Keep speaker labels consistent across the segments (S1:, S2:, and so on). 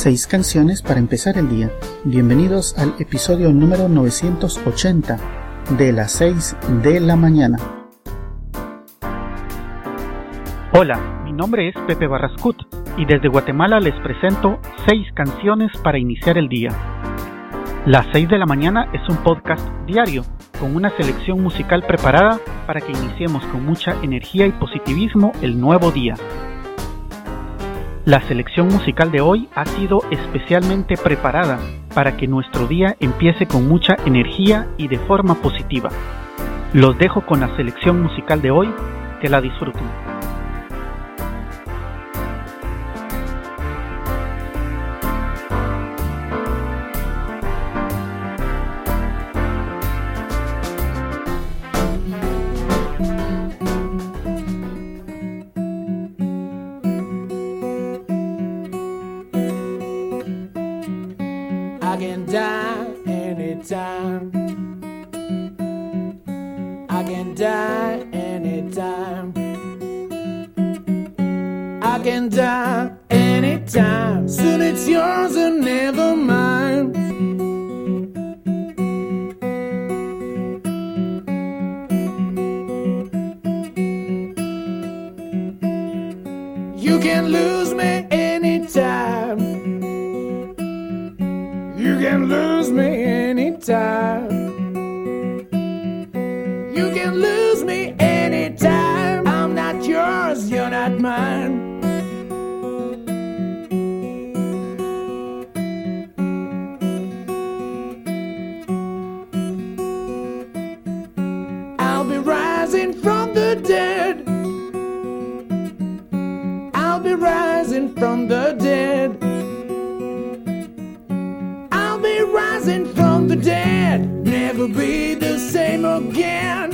S1: Seis canciones para empezar el día. Bienvenidos al episodio número 980 de las 6 de la mañana.
S2: Hola, mi nombre es Pepe Barrascut y desde Guatemala les presento seis canciones para iniciar el día. Las 6 de la mañana es un podcast diario con una selección musical preparada para que iniciemos con mucha energía y positivismo el nuevo día. La selección musical de hoy ha sido especialmente preparada para que nuestro día empiece con mucha energía y de forma positiva. Los dejo con la selección musical de hoy, que la disfruten.
S3: Anytime. I can die anytime. Soon it's yours and never mine. Rising from the dead, never be the same again.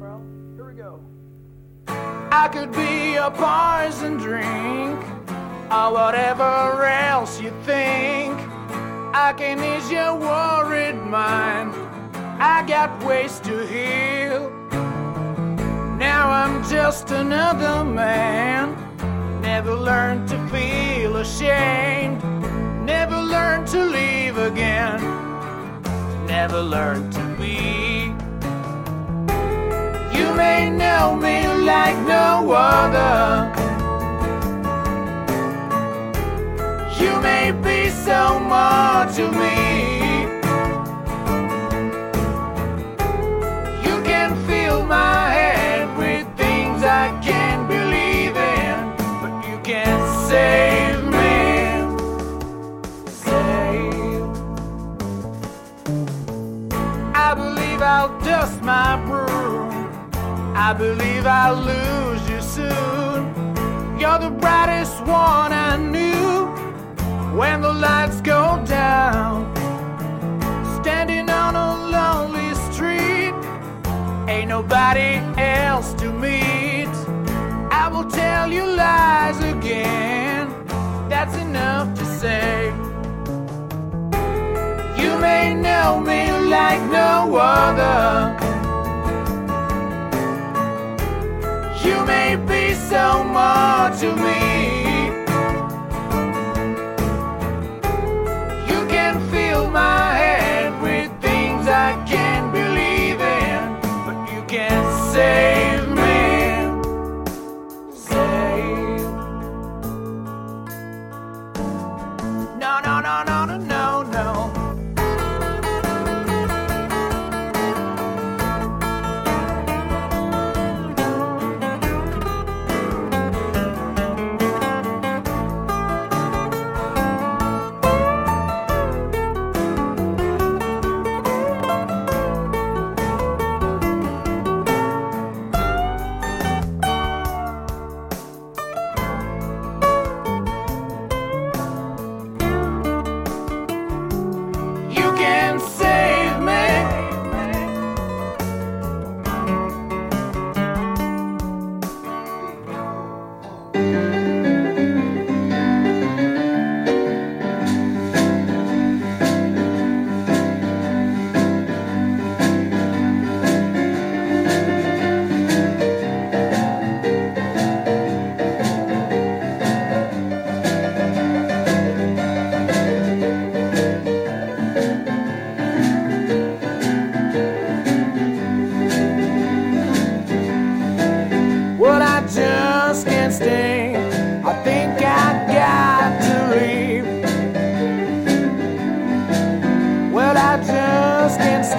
S3: Well, here we go. I could be a poison drink, or whatever else you think. I can ease your worried mind. I got ways to heal. Now I'm just another man. Never learned to feel ashamed. Never learned to leave again. Never learned to be. You may know me like no other. You may be so much to me. My broom. I believe I'll lose you soon. You're the brightest one I knew when the lights go down. Standing on a lonely street, ain't nobody else to meet. I will tell you lies again, that's enough to say. You may know me like no other. You may be so much to me.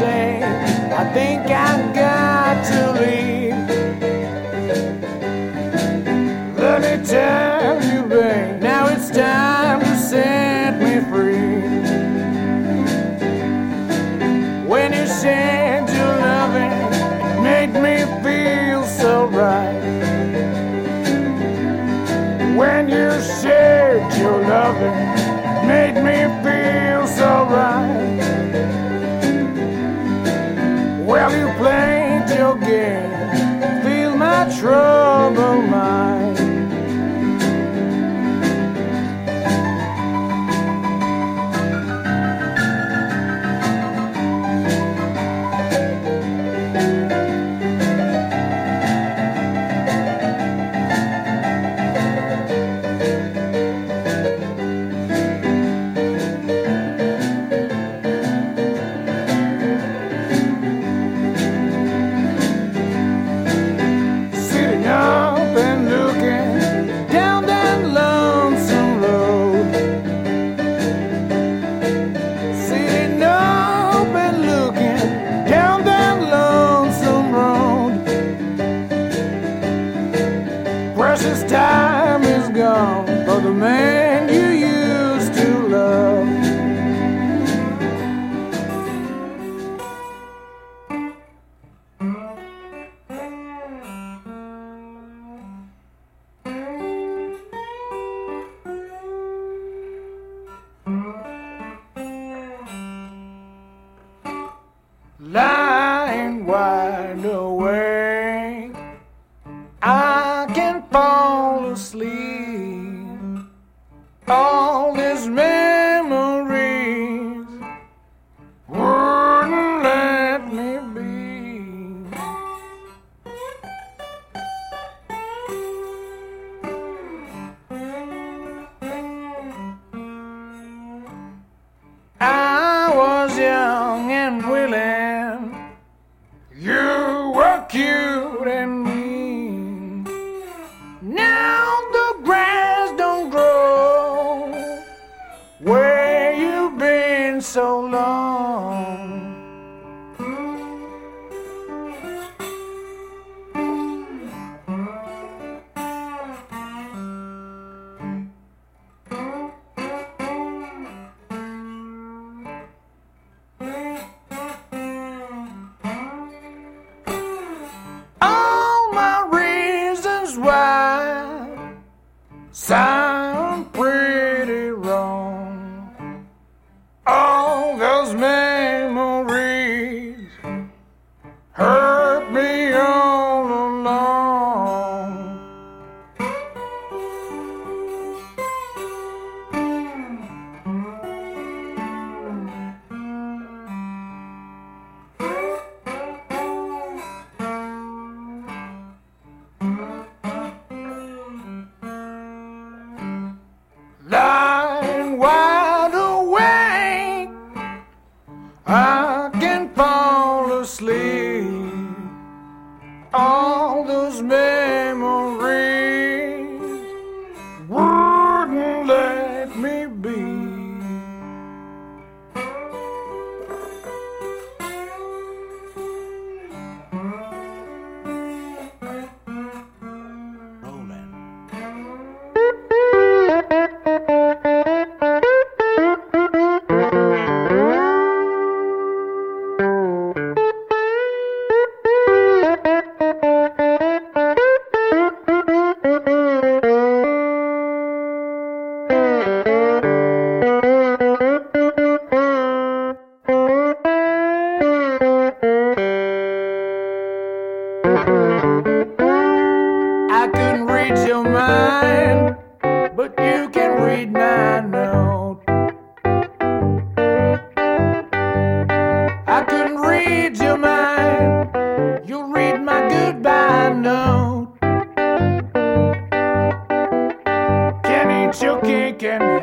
S3: I think I'm good.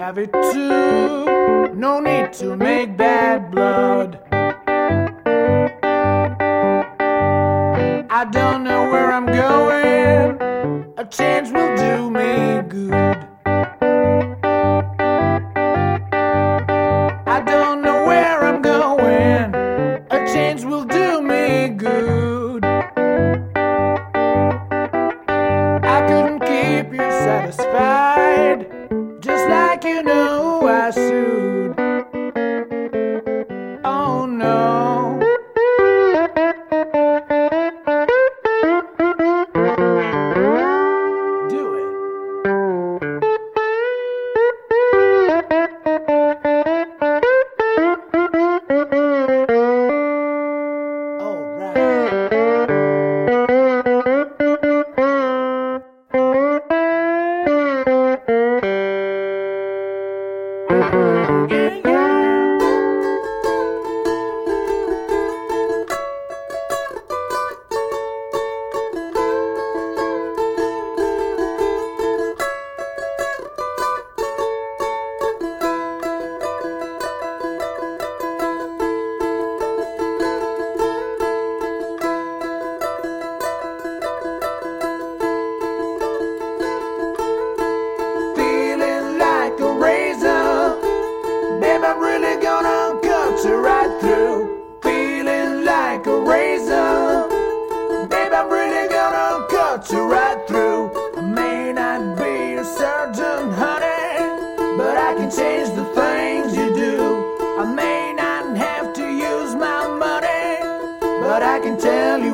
S3: have it too. No need to make bad blood. I don't know where I'm going. A change will do me good. I don't know where I'm going. A change will do me good.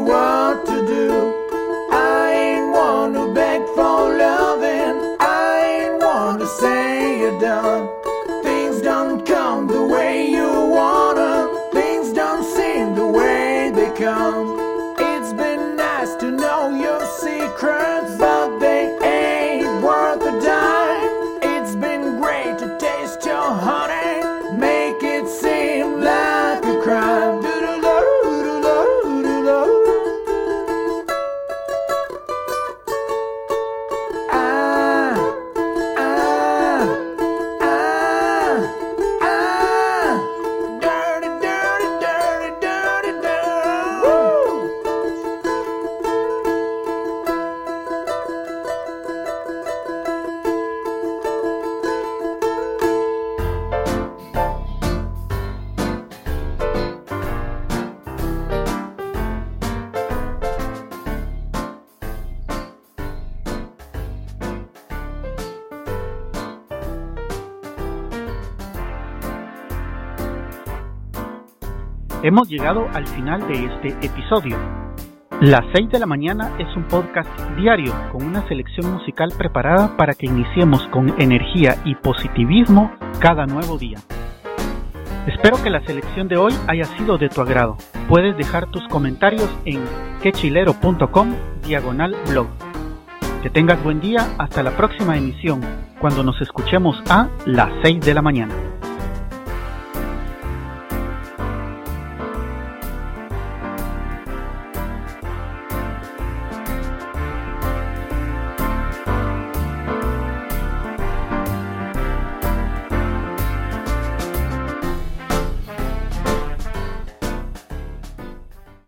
S3: What to do. I ain't one to beg for loving. I ain't one to say you're done. Things don't come the way you wanna. Things don't seem the way they come. It's been nice to know your secrets,
S2: Hemos llegado al final de este episodio. Las 6 de la mañana es un podcast diario con una selección musical preparada para que iniciemos con energía y positivismo cada nuevo día. Espero que la selección de hoy haya sido de tu agrado. Puedes dejar tus comentarios en quechilero.com diagonal blog. Que tengas buen día hasta la próxima emisión, cuando nos escuchemos a las 6 de la mañana.